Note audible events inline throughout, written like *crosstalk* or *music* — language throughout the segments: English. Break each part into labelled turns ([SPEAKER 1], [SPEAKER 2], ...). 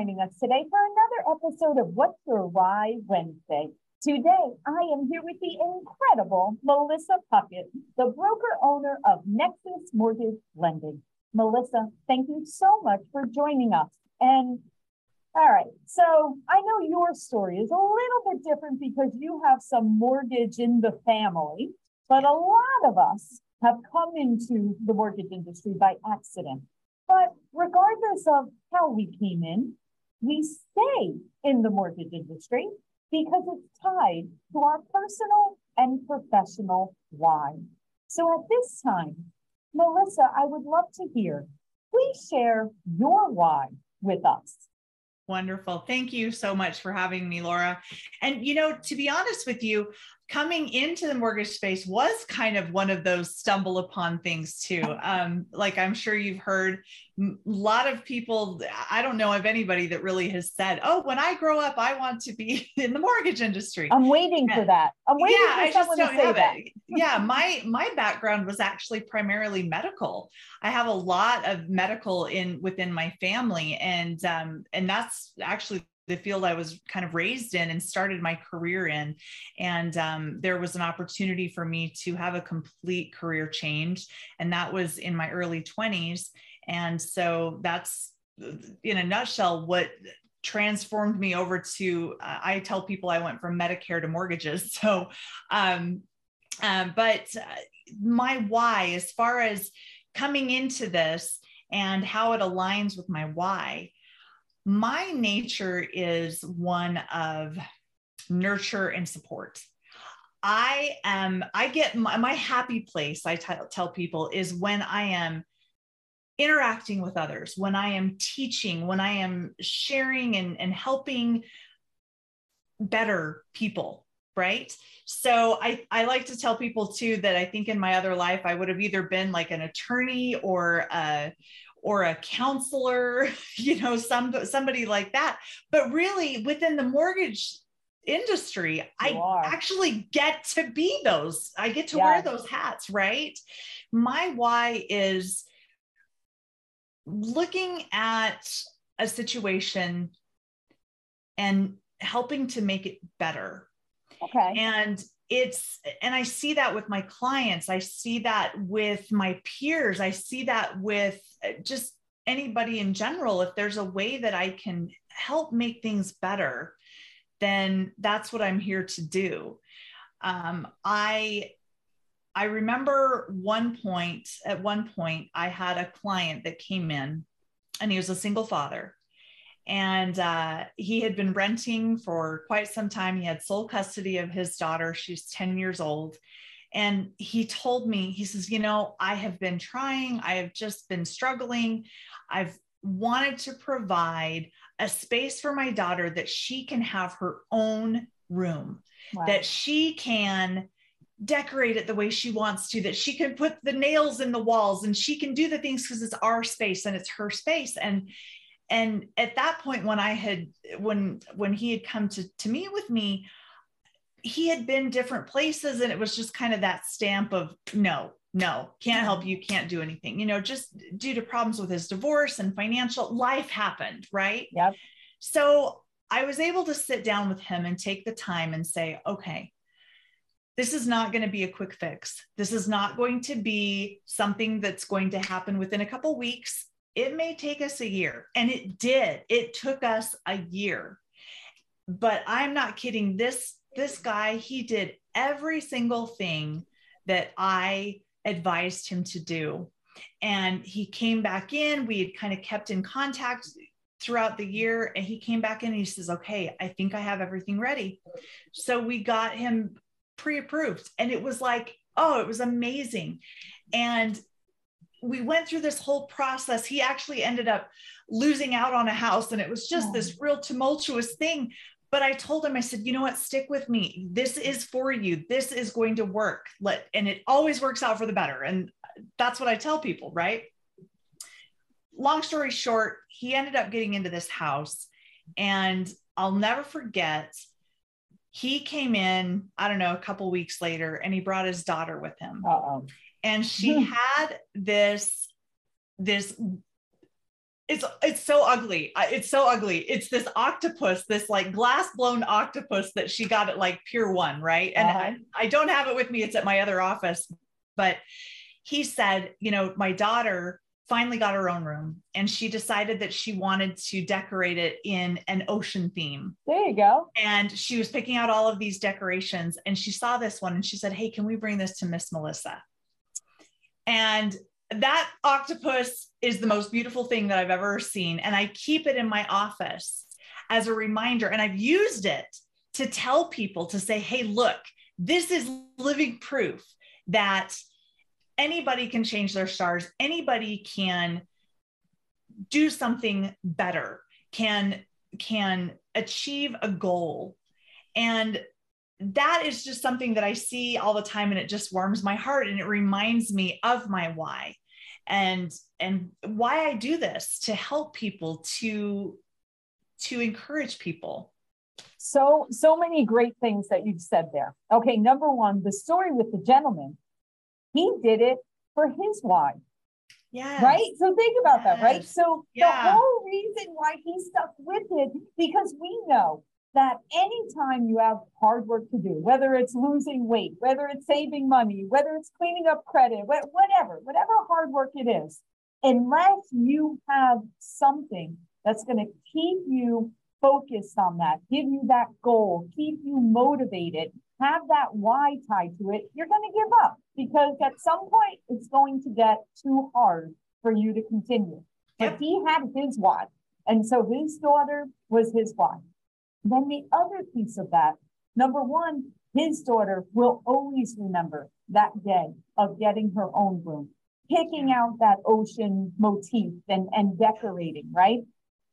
[SPEAKER 1] joining us today for another episode of What's Your Why Wednesday. Today, I am here with the incredible Melissa Puckett, the broker owner of Nexus Mortgage Lending. Melissa, thank you so much for joining us. And all right, so I know your story is a little bit different because you have some mortgage in the family, but a lot of us have come into the mortgage industry by accident. But regardless of how we came in, we stay in the mortgage industry because it's tied to our personal and professional why. So at this time, Melissa, I would love to hear, please share your why with us.
[SPEAKER 2] Wonderful. Thank you so much for having me, Laura. And, you know, to be honest with you, coming into the mortgage space was kind of one of those stumble upon things too. *laughs* Um, like I'm sure you've heard a lot of people, I don't know of anybody that really has said, Oh, when I grow up, I want to be *laughs* in the mortgage industry.
[SPEAKER 1] I'm waiting and, for that. I'm waiting yeah, for I someone to say that. It.
[SPEAKER 2] yeah. My, my background was actually primarily medical. I have a lot of medical in within my family and, um, and that's actually the field I was kind of raised in and started my career in. And um, there was an opportunity for me to have a complete career change. And that was in my early 20s. And so that's in a nutshell what transformed me over to uh, i tell people i went from medicare to mortgages *laughs* so um, um but uh, my why as far as coming into this and how it aligns with my why my nature is one of nurture and support. I am, I get my, my happy place, I t- tell people, is when I am interacting with others, when I am teaching, when I am sharing and, and helping better people, right? So I, I like to tell people too that I think in my other life, I would have either been like an attorney or a, or a counselor, *laughs* you know, some somebody like that. But really within the mortgage industry, you I are. actually get to be those. I get to wear those hats, right? My why is looking at a situation and helping to make it better.
[SPEAKER 1] Okay.
[SPEAKER 2] And it's and i see that with my clients. I see that with my peers. I see that with uh, just anybody in general. If there's a way that i can help make things better then that's what i'm here to do. Um, i i remember one point at one point i had a client that came in and he was a single father and uh, he had been renting for quite some time. He had sole custody of his daughter. She's 10 years old. And he told me, he says, You know, I have been trying, I have just been struggling. I've wanted to provide a space for my daughter that she can have her own room, wow. that she can decorate it the way she wants to, that she can put the nails in the walls and she can do the things because it's our space and it's her space. And and at that point when i had when when he had come to to meet with me he had been different places and it was just kind of that stamp of no no can't help you can't do anything you know just due to problems with his divorce and financial life happened right?
[SPEAKER 1] Yep.
[SPEAKER 2] So i was able to sit down with him and take the time and say okay this is not going to be a quick fix. This is not going to be something that's going to happen within a couple weeks it may take us a year and it did. It took us a year. But i'm not kidding. This this guy he did every single thing that i advised him to do. And he came back in. We had kind of kept in contact throughout the year and he came back in and he says okay i think i have everything ready. So we got him pre-approved and it was like oh it was amazing. And we went through this whole process. He actually ended up losing out on a house, and it was just oh. this real tumultuous thing. But I told him, I said, you know what, stick with me. This is for you. This is going to work. Let and it always works out for the better. And that's what I tell people, right? Long story short, he ended up getting into this house, and I'll never forget. He came in, I don't know, a couple weeks later, and he brought his daughter with him.
[SPEAKER 1] Uh-oh
[SPEAKER 2] and she had this this it's it's so ugly. It's so ugly. It's this octopus, this like glass blown octopus that she got at like Pier One, right? And uh-huh. I, I don't have it with me. It's at my other office. But he said, you know, my daughter finally got her own room and she decided that she wanted to decorate it in an ocean theme.
[SPEAKER 1] There you go.
[SPEAKER 2] And she was picking out all of these decorations and she saw this one and she said, Hey, can we bring this to Miss Melissa? And that octopus is the most beautiful thing that I've ever seen. And I keep it in my office as a reminder. And I've used it to tell people to say, hey, look, this is living proof that anybody can change their stars, anybody can do something better, can can achieve a goal. And that is just something that I see all the time and it just warms my heart and it reminds me of my why and and why I do this to help people to to encourage people.
[SPEAKER 1] So so many great things that you've said there. Okay, number 1, the story with the gentleman. He did it for his why.
[SPEAKER 2] Yeah.
[SPEAKER 1] Right. So think about yes. that. Right. So yeah. the whole reason why he stuck with it, because we know that anytime you have hard work to do, whether it's losing weight, whether it's saving money, whether it's cleaning up credit, whatever, whatever hard work it is, unless you have something that's going to keep you focused on that, give you that goal, keep you motivated, have that why tied to it, you're going to give up because at some point it's going to get too hard for you to continue. But he had his why. And so his daughter was his why. Then the other piece of that, number one, his daughter will always remember that day of getting her own room, picking out that ocean motif and, and decorating, right?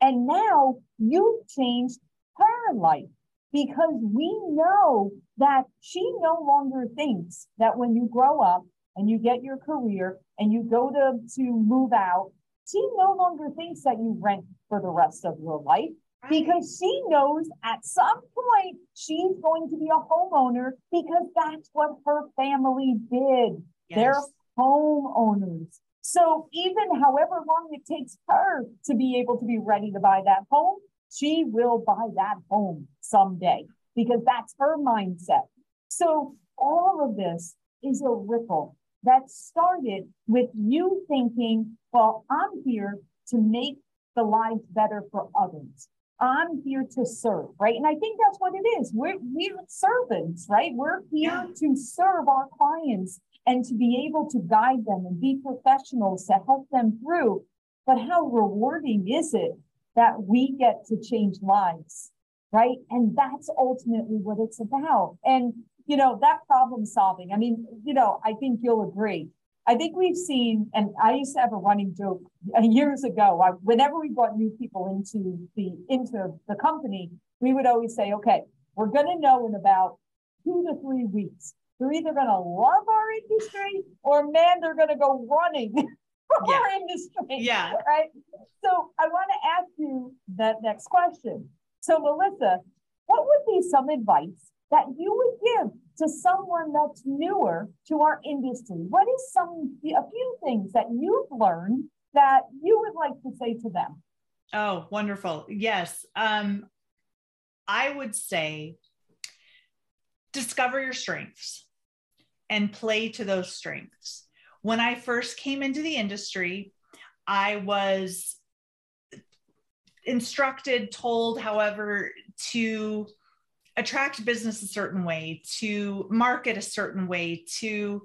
[SPEAKER 1] And now you've changed her life because we know that she no longer thinks that when you grow up and you get your career and you go to, to move out, she no longer thinks that you rent for the rest of your life because she knows at some point she's going to be a homeowner because that's what her family did. Yes. They're homeowners. So even however long it takes her to be able to be ready to buy that home, she will buy that home someday because that's her mindset. So all of this is a ripple that started with you thinking, well, I'm here to make the lives better for others. I'm here to serve, right? And I think that's what it is. We're we're servants, right? We're here to serve our clients and to be able to guide them and be professionals to help them through. But how rewarding is it that we get to change lives, right? And that's ultimately what it's about. And you know, that problem solving. I mean, you know, I think you'll agree I think we've seen, and I used to have a running joke uh, years ago. I, whenever we brought new people into the into the company, we would always say, "Okay, we're going to know in about two to three weeks. They're either going to love our industry, or man, they're going to go running *laughs* for yeah. our industry."
[SPEAKER 2] Yeah.
[SPEAKER 1] Right. So I want to ask you that next question. So Melissa, what would be some advice that you would give to someone that's newer to our industry? What is some a few things that you've learned that you would like to say to them?
[SPEAKER 2] Oh, wonderful. Yes. Um, I would say discover your strengths and play to those strengths. When I first came into the industry, I was instructed, told, however, to attract business a certain way, to market a certain way, to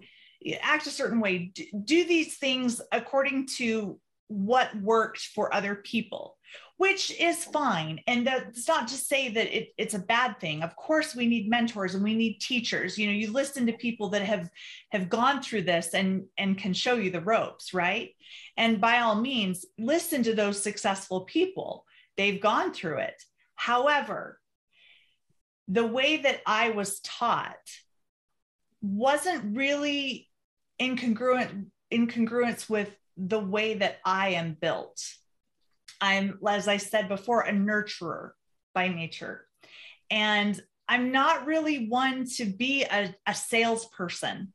[SPEAKER 2] act a certain way, do these things according to what worked for other people, which is fine. And that's not to say that it, it's a bad thing. Of course, we need mentors and we need teachers. You know, you listen to people that have have gone through this and and can show you the ropes, right? And by all means, listen to those successful people. They've gone through it. However, the way that I was taught wasn't really incongruent incongruence with the way that I am built. I'm, as I said before, a nurturer by nature. And I'm not really one to be a, a salesperson.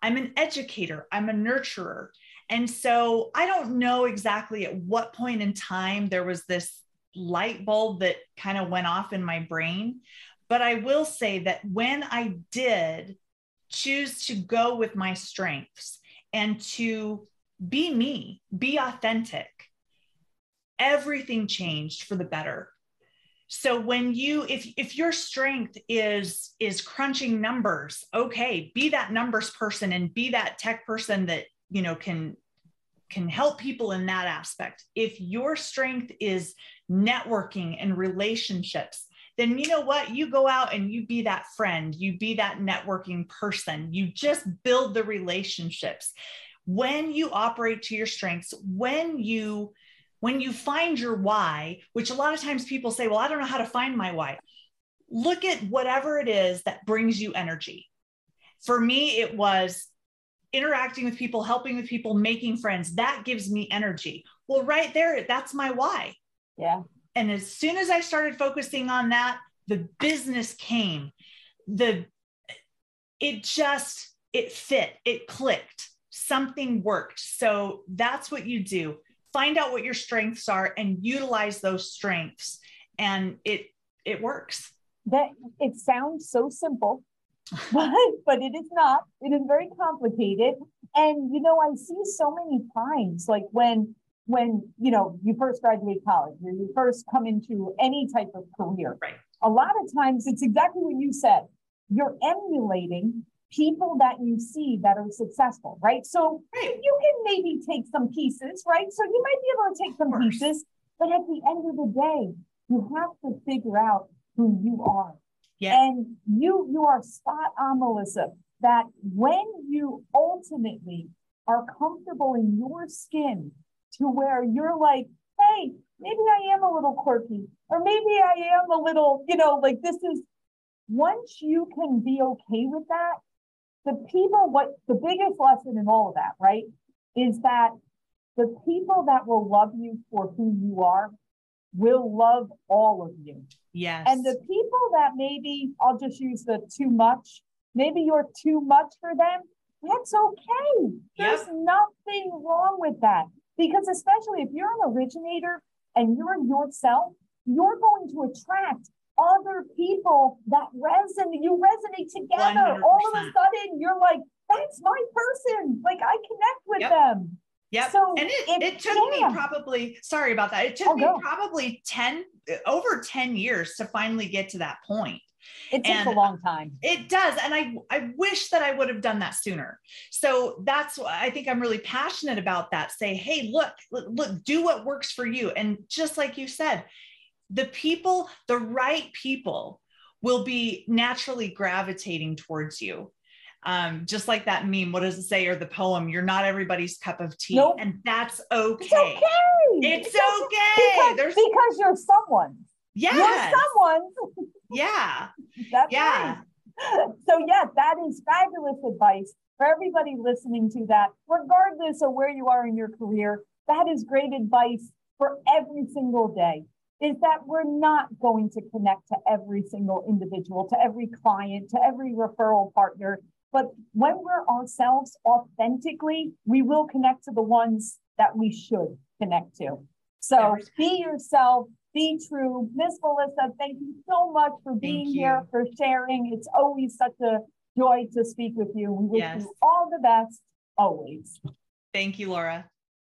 [SPEAKER 2] I'm an educator, I'm a nurturer. And so I don't know exactly at what point in time there was this light bulb that kind of went off in my brain. But I will say that when I did choose to go with my strengths and to be me, be authentic, everything changed for the better. So when you if if your strength is is crunching numbers, okay, be that numbers person and be that tech person that, you know, can can help people in that aspect. If your strength is networking and relationships, then you know what? You go out and you be that friend, you be that networking person, you just build the relationships. When you operate to your strengths, when you when you find your why, which a lot of times people say, Well, I don't know how to find my why. Look at whatever it is that brings you energy. For me, it was interacting with people, helping with people, making friends. That gives me energy. Well, right there, that's my why.
[SPEAKER 1] Yeah.
[SPEAKER 2] And as soon as I started focusing on that, the business came. The it just it fit, it clicked, something worked. So that's what you do. Find out what your strengths are and utilize those strengths. And it it works.
[SPEAKER 1] That it sounds so simple *laughs* but but it is not. It is very complicated. And you know i see so many times like when when you know you first graduate college or you first come into any type of career
[SPEAKER 2] right
[SPEAKER 1] a lot of times it's exactly what you said you're emulating people that you see that are successful, right? So right. you can maybe take some pieces, right? So you might be able to take some pieces, but at the end of the day, you have to figure out who you are.
[SPEAKER 2] Yeah.
[SPEAKER 1] And you you are spot on, Melissa, that when you ultimately are comfortable in your skin to where you're like, hey, maybe I am a little quirky, or maybe I am a little, you know, like this is once you can be okay with that, the people, what the biggest lesson in all of that, right, is that the people that will love you for who you are will love all of you.
[SPEAKER 2] Yes.
[SPEAKER 1] And the people that maybe, I'll just use the too much, maybe you're too much for them, that's okay. There's yep. nothing wrong with that. Because especially if you're an originator and you're yourself, you're going to attract other people that resonate, you resonate together. 100%. All of a sudden, you're like, that's my person. Like I connect with
[SPEAKER 2] yep.
[SPEAKER 1] them.
[SPEAKER 2] Yeah. So and it, it took me probably, sorry about that. It took oh, me go. probably 10, over 10 years to finally get to that point.
[SPEAKER 1] It takes and a long time.
[SPEAKER 2] It does. And I, I wish that I would have done that sooner. So that's why I think I'm really passionate about that. Say, hey, look, look, look, do what works for you. And just like you said, the people, the right people will be naturally gravitating towards you. Um, just like that meme, what does it say, or the poem, you're not everybody's cup of tea.
[SPEAKER 1] Nope.
[SPEAKER 2] And that's okay.
[SPEAKER 1] It's okay.
[SPEAKER 2] It's, okay.
[SPEAKER 1] Because you're someone.
[SPEAKER 2] Yeah.
[SPEAKER 1] You're someone. *laughs*
[SPEAKER 2] Yeah.
[SPEAKER 1] that's
[SPEAKER 2] yeah.
[SPEAKER 1] Right. *laughs* So, yeah, that is fabulous advice for everybody listening to that, regardless of where you are in your career. That is great advice for every single day is that we're not going to connect to every single individual, to every client, to every referral partner. But when we're ourselves authentically, we will connect to the ones that we should connect to. So be yourself, be true. Miss Melissa, thank you so much for being here, for sharing. It's always such a joy to speak with you. We wish yes. you all the best always.
[SPEAKER 2] Thank you, Laura.